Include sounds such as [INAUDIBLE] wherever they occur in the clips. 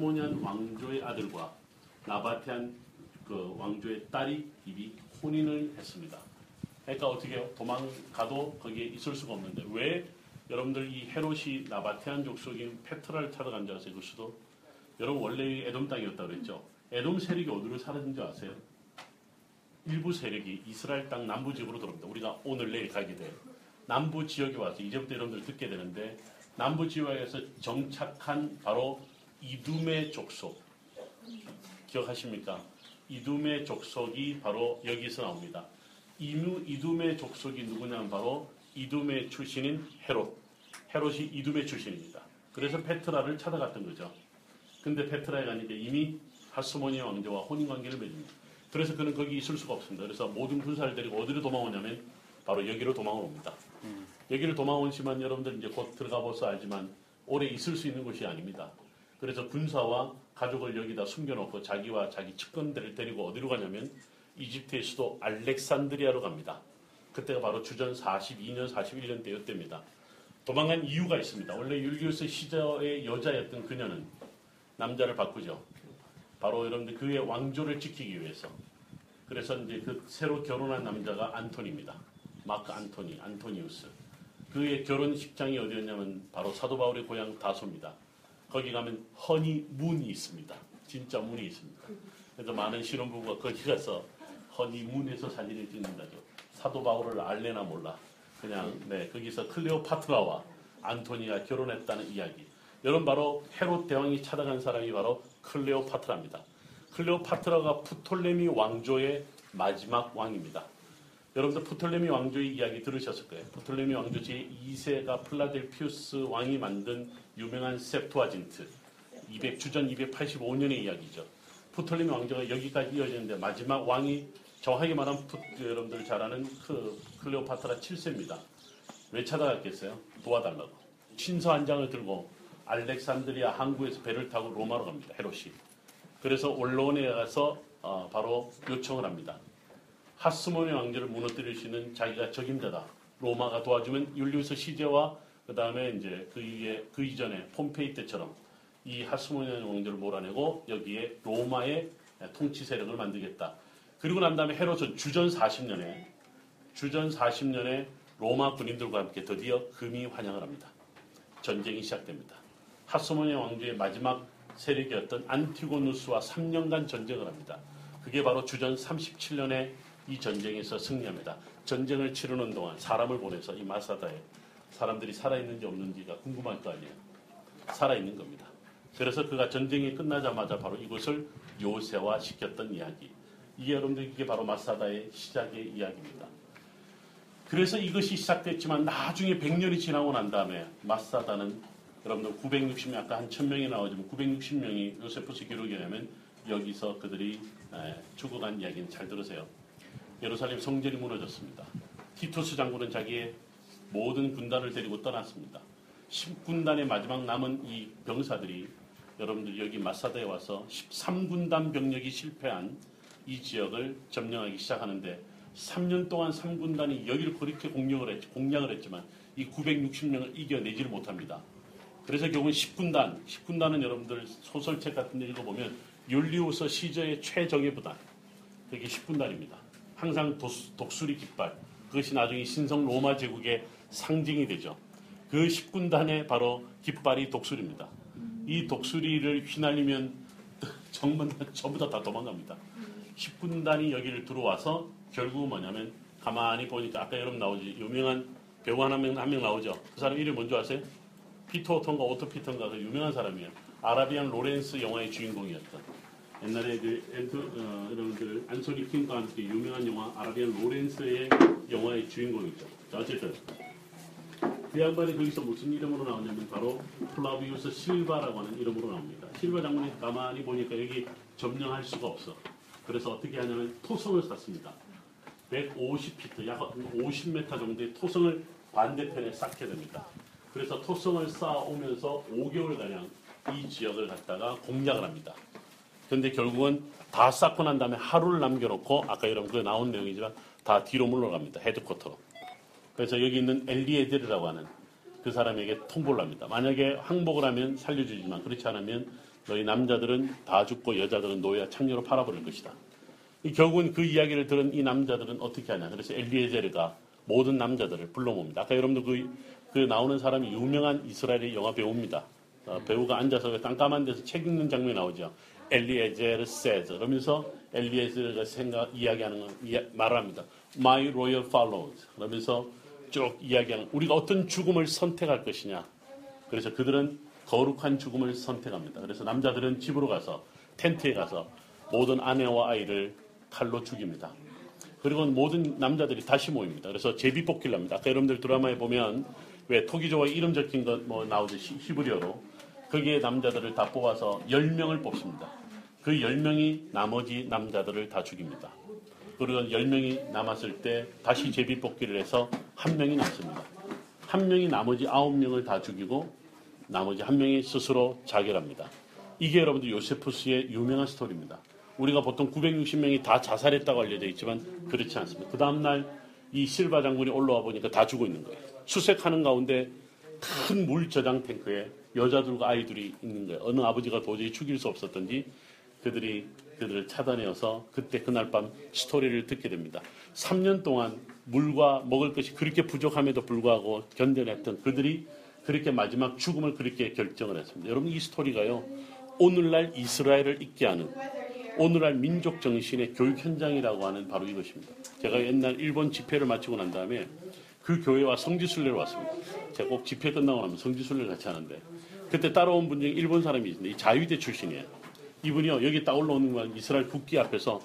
하스모니안 왕조의 아들과 나바테안 그 왕조의 딸이 이미 혼인을 했습니다. 그러니까 어떻게? 도망가도 거기에 있을 수가 없는데 왜 여러분들 이 헤롯이 나바테안 족속인 페트라를 찾아간 줄 아세요? 그 수도? 여러분 원래 에돔 땅이었다고 그랬죠? 에돔 세력이 어디로 사라진 줄 아세요? 일부 세력이 이스라엘 땅 남부 지역으로 들어옵니다. 우리가 오늘 내일 가게 돼요. 남부 지역에 와서 이제부터 여러분들 듣게 되는데 남부 지역에서 정착한 바로 이둠의 족속 기억하십니까? 이둠의 족속이 바로 여기서 나옵니다. 이누 이둠의 족속이 누구냐면 바로 이둠의 출신인 헤롯. 헤롯이 이둠의 출신입니다. 그래서 페트라를 찾아갔던 거죠. 근데 페트라에 가니까 이미 하스모니 왕조와 혼인 관계를 맺습니다. 그래서 그는 거기 있을 수가 없습니다. 그래서 모든 군사를 데리고 어디로 도망오냐면 바로 여기로 도망을 옵니다. 여기를 도망오시면 여러분들 이제 곧 들어가 보서 알지만 오래 있을 수 있는 곳이 아닙니다. 그래서 군사와 가족을 여기다 숨겨놓고 자기와 자기 측근들을 데리고 어디로 가냐면 이집트의 수도 알렉산드리아로 갑니다. 그때가 바로 주전 42년, 41년 때였답니다. 도망간 이유가 있습니다. 원래 율리우스 시저의 여자였던 그녀는 남자를 바꾸죠. 바로 여러분들 그의 왕조를 지키기 위해서. 그래서 이제 그 새로 결혼한 남자가 안토니입니다. 마크 안토니, 안토니우스. 그의 결혼 식장이 어디였냐면 바로 사도 바울의 고향 다소입니다. 거기 가면 허니 문이 있습니다. 진짜 문이 있습니다. 그래서 많은 신혼부부가 거기 가서 허니 문에서 사진을 찍는다죠. 사도 바울을 알래나 몰라. 그냥 네 거기서 클레오파트라와 안토니가 결혼했다는 이야기. 여러분 바로 헤롯 대왕이 찾아간 사람이 바로 클레오파트라입니다. 클레오파트라가 프톨레미 왕조의 마지막 왕입니다. 여러분들 프톨레미 왕조의 이야기 들으셨을 거예요. 프톨레미 왕조 제2세가 필라델피우스 왕이 만든 유명한 Septuagint 200 주전 285년의 이야기죠. 프톨레미 왕조가 여기까지 이어지는데 마지막 왕이 정확하게 말하면 푸, 여러분들 잘 아는 그 클레오파트라 7세입니다. 왜 찾아갔겠어요? 도와달라고. 친서 한 장을 들고 알렉산드리아 항구에서 배를 타고 로마로 갑니다. 헤롯이. 그래서 원로원에 가서 어, 바로 요청을 합니다. 하스모니 왕조를 무너뜨릴 수 있는 자기가 적임자다. 로마가 도와주면 율리우스 시제와 그 다음에 이제 그 이에 그 이전에 폼페이 때처럼 이 하스모니 왕조를 몰아내고 여기에 로마의 통치 세력을 만들겠다. 그리고 난 다음에 헤롯은 주전 40년에 주전 40년에 로마 군인들과 함께 드디어 금이 환영을 합니다. 전쟁이 시작됩니다. 하스모니 왕조의 마지막 세력이었던 안티고누스와 3년간 전쟁을 합니다. 그게 바로 주전 37년에 이 전쟁에서 승리합니다. 전쟁을 치르는 동안 사람을 보내서 이 마사다에 사람들이 살아있는지 없는지가 궁금할 거 아니에요. 살아있는 겁니다. 그래서 그가 전쟁이 끝나자마자 바로 이곳을 요새화 시켰던 이야기. 이게 여러분들 이게 바로 마사다의 시작의 이야기입니다. 그래서 이것이 시작됐지만 나중에 100년이 지나고 난 다음에 마사다는 여러분들 960명 아까 한 1000명이 나오지만 960명이 요세푸스 기록에 의하면 여기서 그들이 죽어간 이야기는 잘 들으세요. 예루살렘 성전이 무너졌습니다. 티투스 장군은 자기의 모든 군단을 데리고 떠났습니다. 10군단의 마지막 남은 이 병사들이 여러분들 여기 마사다에 와서 13군단 병력이 실패한 이 지역을 점령하기 시작하는데 3년 동안 3군단이 여기를 그렇게 공략을, 했, 공략을 했지만 이 960명을 이겨내지를 못합니다. 그래서 결국은 10군단, 10군단은 여러분들 소설책 같은 데 읽어보면 율리우서 시저의 최정예 부단, 그게 10군단입니다. 항상 독수리 깃발, 그것이 나중에 신성 로마 제국의 상징이 되죠. 그 10군단의 바로 깃발이 독수리입니다. 이 독수리를 휘날리면 [LAUGHS] 다, 전부 다, 다 도망갑니다. 10군단이 여기를 들어와서 결국 뭐냐면 가만히 보니까 아까 여러분 나오지 유명한 배우 한 명 한 명 나오죠. 그 사람 이름 뭔지 아세요? 피터 오툴인가 오토 피터인가 그 유명한 사람이에요. 아라비안 로렌스 영화의 주인공이었던 옛날에 그 엔토, 어, 여러분들 안소니 퀸과 함께 유명한 영화 아라비안 로렌스의 영화의 주인공이죠. 자, 어쨌든 그 양반이 거기서 무슨 이름으로 나오냐면 바로 플라비우스 실바라고 하는 이름으로 나옵니다. 실바 장군이 가만히 보니까 여기 점령할 수가 없어. 그래서 어떻게 하냐면 토성을 쌓았습니다. 150피트, 약 50m 정도의 토성을 반대편에 쌓게 됩니다. 그래서 토성을 쌓아오면서 5개월가량 이 지역을 갖다가 공략을 합니다. 그런데 결국은 다 쌓고 난 다음에 하루를 남겨놓고 아까 여러분 그 나온 내용이지만 다 뒤로 물러갑니다. 헤드쿼터로. 그래서 여기 있는 엘리에델이라고 하는 그 사람에게 통보를 합니다. 만약에 항복을 하면 살려주지만 그렇지 않으면 너희 남자들은 다 죽고 여자들은 노예와 창녀로 팔아버릴 것이다. 이 결국은 그 이야기를 들은 이 남자들은 어떻게 하냐. 그래서 엘리에제르가 모든 남자들을 불러 몹니다. 아까 여러분들 그, 그 나오는 사람이 유명한 이스라엘의 영화 배우입니다. 어, 배우가 앉아서 깜깜한 데서 책 읽는 장면이 나오죠. 엘리에제르 says 그러면서 엘리에제르가 생각 이야기하는 건 이야, 말을 합니다. My royal follows 그러면서 쭉 이야기하는 우리가 어떤 죽음을 선택할 것이냐. 그래서 그들은 거룩한 죽음을 선택합니다. 그래서 남자들은 집으로 가서 텐트에 가서 모든 아내와 아이를 칼로 죽입니다. 그리고 모든 남자들이 다시 모입니다. 그래서 제비 뽑기를 합니다. 아까 여러분들 드라마에 보면 왜 토기조와 이름 적힌 것 뭐 나오죠 시- 히브리어로 거기에 남자들을 다 뽑아서 10명을 뽑습니다. 그 10명이 나머지 남자들을 다 죽입니다. 그리고 10명이 남았을 때 다시 제비 뽑기를 해서 한 명이 남습니다. 한 명이 나머지 9명을 다 죽이고 나머지 한 명이 스스로 자결합니다. 이게 여러분들 요세푸스의 유명한 스토리입니다. 우리가 보통 960명이 다 자살했다고 알려져 있지만 그렇지 않습니다. 그 다음날 이 실바 장군이 올라와 보니까 다 죽어 있는 거예요. 수색하는 가운데 큰 물 저장 탱크에 여자들과 아이들이 있는 거예요. 어느 아버지가 도저히 죽일 수 없었던지 그들이 그들을 차단해서 그때 그날 밤 스토리를 듣게 됩니다. 3년 동안 물과 먹을 것이 그렇게 부족함에도 불구하고 견뎌냈던 그들이 그렇게 마지막 죽음을 그렇게 결정을 했습니다. 여러분 이 스토리가요. 오늘날 이스라엘을 있게 하는 오늘날 민족 정신의 교육 현장이라고 하는 바로 이것입니다. 제가 옛날 일본 집회를 마치고 난 다음에 그 교회와 성지순례를 왔습니다. 제가 꼭 집회 끝나고 나면 성지순례를 같이 하는데 그때 따라온 분 중에 일본 사람이 있는데 이 자유대 출신이에요. 이분이요 여기 딱 올라오는 건 이스라엘 국기 앞에서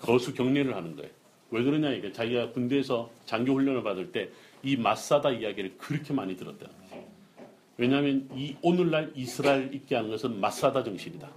거수 경례를 하는 거예요. 왜 그러냐 이게 자기가 군대에서 장교 훈련을 받을 때 이 마사다 이야기를 그렇게 많이 들었다. 왜냐하면 이 오늘날 이스라엘 있게 하는 것은 마사다 정신이다.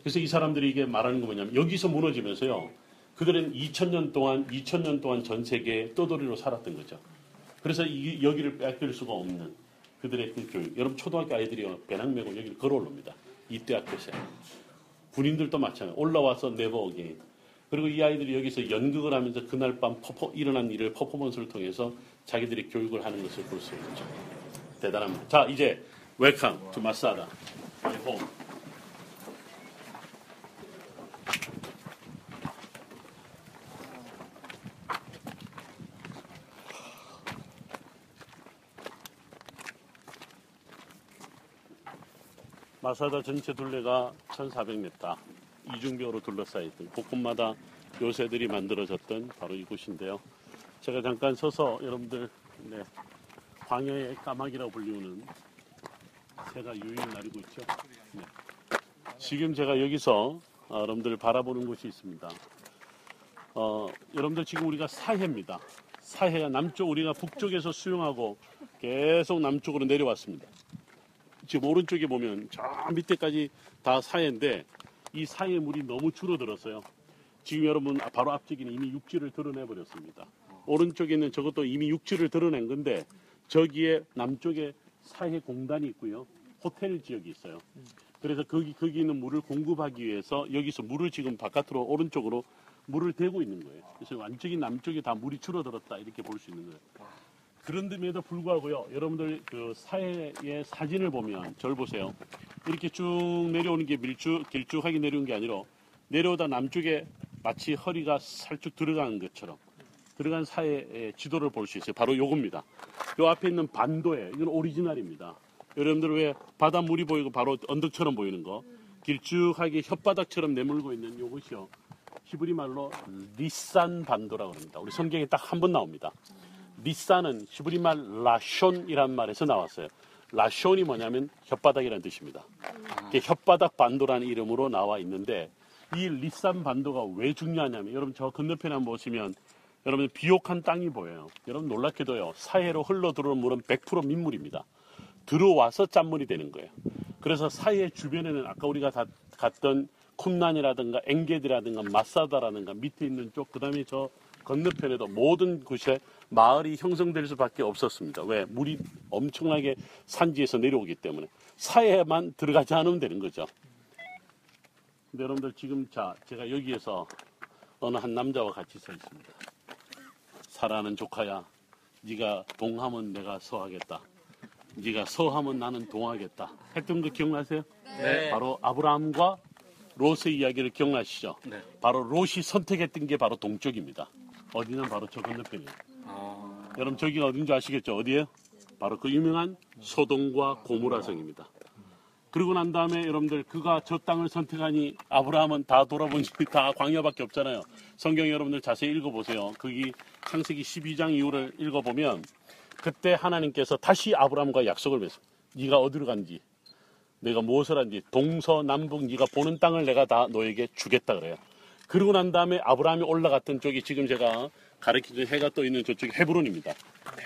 그래서 이 사람들이 이게 말하는 거 뭐냐면 여기서 무너지면서요. 그들은 2000년 동안 2000년 동안 전 세계에 떠돌이로 살았던 거죠. 그래서 이 여기를 뺏길 수가 없는 그들의 그 교육. 여러분 초등학교 아이들이요 배낭 메고 여기를 걸어 올라옵니다. 이때 학교에 군인들도 마찬가지. 올라와서 Never again. 그리고 이 아이들이 여기서 연극을 하면서 그날 밤 퍼포, 일어난 일을 퍼포먼스를 통해서 자기들이 교육을 하는 것을 볼 수 있죠. 대단합니다. 자, 이제 Welcome to 마사다. My home. 마사다 전체 둘레가 1,400m 이중벽으로 둘러싸여 있던 곳곳마다 요새들이 만들어졌던 바로 이곳인데요. 제가 잠깐 서서 여러분들 네, 광야의 까마귀라고 불리우는 새가 유유히 날이고 있죠. 네. 지금 제가 여기서 어, 여러분들 바라보는 곳이 있습니다. 어, 여러분들 지금 우리가 사해입니다. 사해가 남쪽 우리가 북쪽에서 수영하고 계속 남쪽으로 내려왔습니다. 지금 오른쪽에 보면 저 밑에까지 다 사해인데 이 사해 물이 너무 줄어들었어요. 지금 여러분 바로 앞쪽에는 이미 육지를 드러내 버렸습니다. 오른쪽에 있는 저것도 이미 육지를 드러낸 건데 저기에 남쪽에 사해 공단이 있고요. 호텔 지역이 있어요. 그래서 거기 거기 있는 물을 공급하기 위해서 여기서 물을 지금 바깥으로 오른쪽으로 물을 대고 있는 거예요. 그래서 완전히 남쪽에 다 물이 줄어들었다 이렇게 볼 수 있는 거예요. 그런데에도 불구하고요, 여러분들 그 사해의 사진을 보면 절 보세요. 이렇게 쭉 내려오는 게 밀쭉 길쭉하게 내려온 게 아니라 내려오다 남쪽에 마치 허리가 살짝 들어가는 것처럼 들어간 사해의 지도를 볼 수 있어요. 바로 요겁니다. 요 앞에 있는 반도에 이건 오리지널입니다. 여러분들 왜 바닷물이 보이고 바로 언덕처럼 보이는 거 길쭉하게 혓바닥처럼 내밀고 있는 요것이요. 히브리 말로 리산 반도라고 합니다. 우리 성경에 딱 한 번 나옵니다. 리산은 히브리 말 라숀이란 말에서 나왔어요. 라숀이 뭐냐면 혓바닥이라는 뜻입니다. 혓바닥 반도라는 이름으로 나와 있는데 이 리산 반도가 왜 중요하냐면 여러분 저 건너편에 한번 보시면 여러분 비옥한 땅이 보여요. 여러분 놀랍게도요. 사해로 흘러 들어오는 물은 100% 민물입니다. 들어와서 짠물이 되는 거예요. 그래서 사해 주변에는 아까 우리가 다 갔던 쿰난이라든가 엥게드라든가 마사다라든가 밑에 있는 쪽 그다음에 저 건너편에도 모든 곳에 마을이 형성될 수밖에 없었습니다. 왜? 물이 엄청나게 산지에서 내려오기 때문에 사해만 들어가지 않으면 되는 거죠. 근데 여러분들 지금 자 제가 여기에서 어느 한 남자와 같이 서 있습니다. 사랑하는 조카야, 네가 동하면 내가 서하겠다. 네가 서하면 나는 동하겠다. 했던 거 기억나세요? 네. 바로 아브라함과 롯의 이야기를 기억나시죠? 네. 바로 롯이 선택했던 게 바로 동쪽입니다. 어디는 바로 저 건너편이에요. 아, 여러분 저기가 어딘지 아시겠죠? 어디예요? 바로 그 유명한 소돔과 고무라성입니다. 그리고 난 다음에 여러분들 그가 저 땅을 선택하니 아브라함은 다 돌아본 적이 다 광야밖에 없잖아요. 성경 여러분들 자세히 읽어보세요. 거기 창세기 12장 이후를 읽어보면 그때 하나님께서 다시 아브라함과 약속을 맺습니다. 네가 어디로 간지 내가 무엇을 한지 동서남북 네가 보는 땅을 내가 다 너에게 주겠다 그래요. 그러고 난 다음에 아브라함이 올라갔던 쪽이 지금 제가 가르치는 해가 떠 있는 저쪽이 헤브론입니다.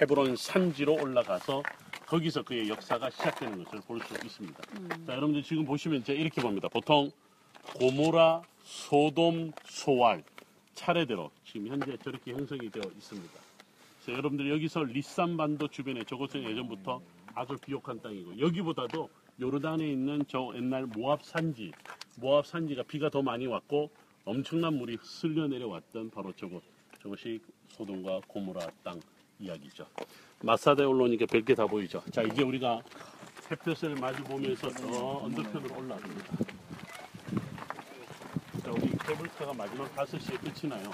헤브론 산지로 올라가서 거기서 그의 역사가 시작되는 것을 볼 수 있습니다. 자, 여러분들 지금 보시면 제가 이렇게 봅니다. 보통 고모라, 소돔, 소알 차례대로 지금 현재 저렇게 형성이 되어 있습니다. 그래서 여러분들 여기서 리산반도 주변에 저곳은 예전부터 아주 비옥한 땅이고 여기보다도 요르단에 있는 저 옛날 모압 산지, 모압 산지가 비가 더 많이 왔고 엄청난 물이 쓸려 내려왔던 바로 저곳, 저것이 소돔과 고모라 땅 이야기죠. 마사다에 올라오니까 별게 다 보이죠. 자 이제 우리가 햇볕을 마주 보면서 저 언덕편으로 올라갑니다. 자 우리 케이블카가 마지막 5시에 끝이 나요.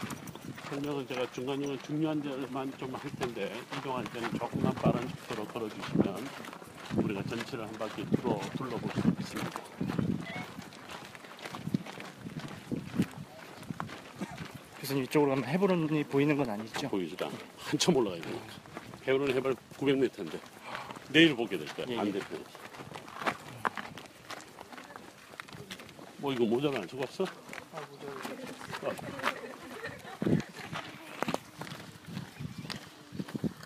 설명은 제가 중간중간 중요한 데만 좀 할 텐데 이동할 때는 조금만 빠른 속도로 걸어주시면 우리가 전체를 한 바퀴 둘러, 둘러볼 수 있습니다. 교수님 이쪽으로 가면 헤브론이 보이는 건 아니죠? 보이지도 않아. 한참 올라가야 되니까. 해오는 해발 900m인데 내일 보게 될 거야. 예, 예. 반대편. 뭐 이거 모자는 안 쓰고 왔어? 어.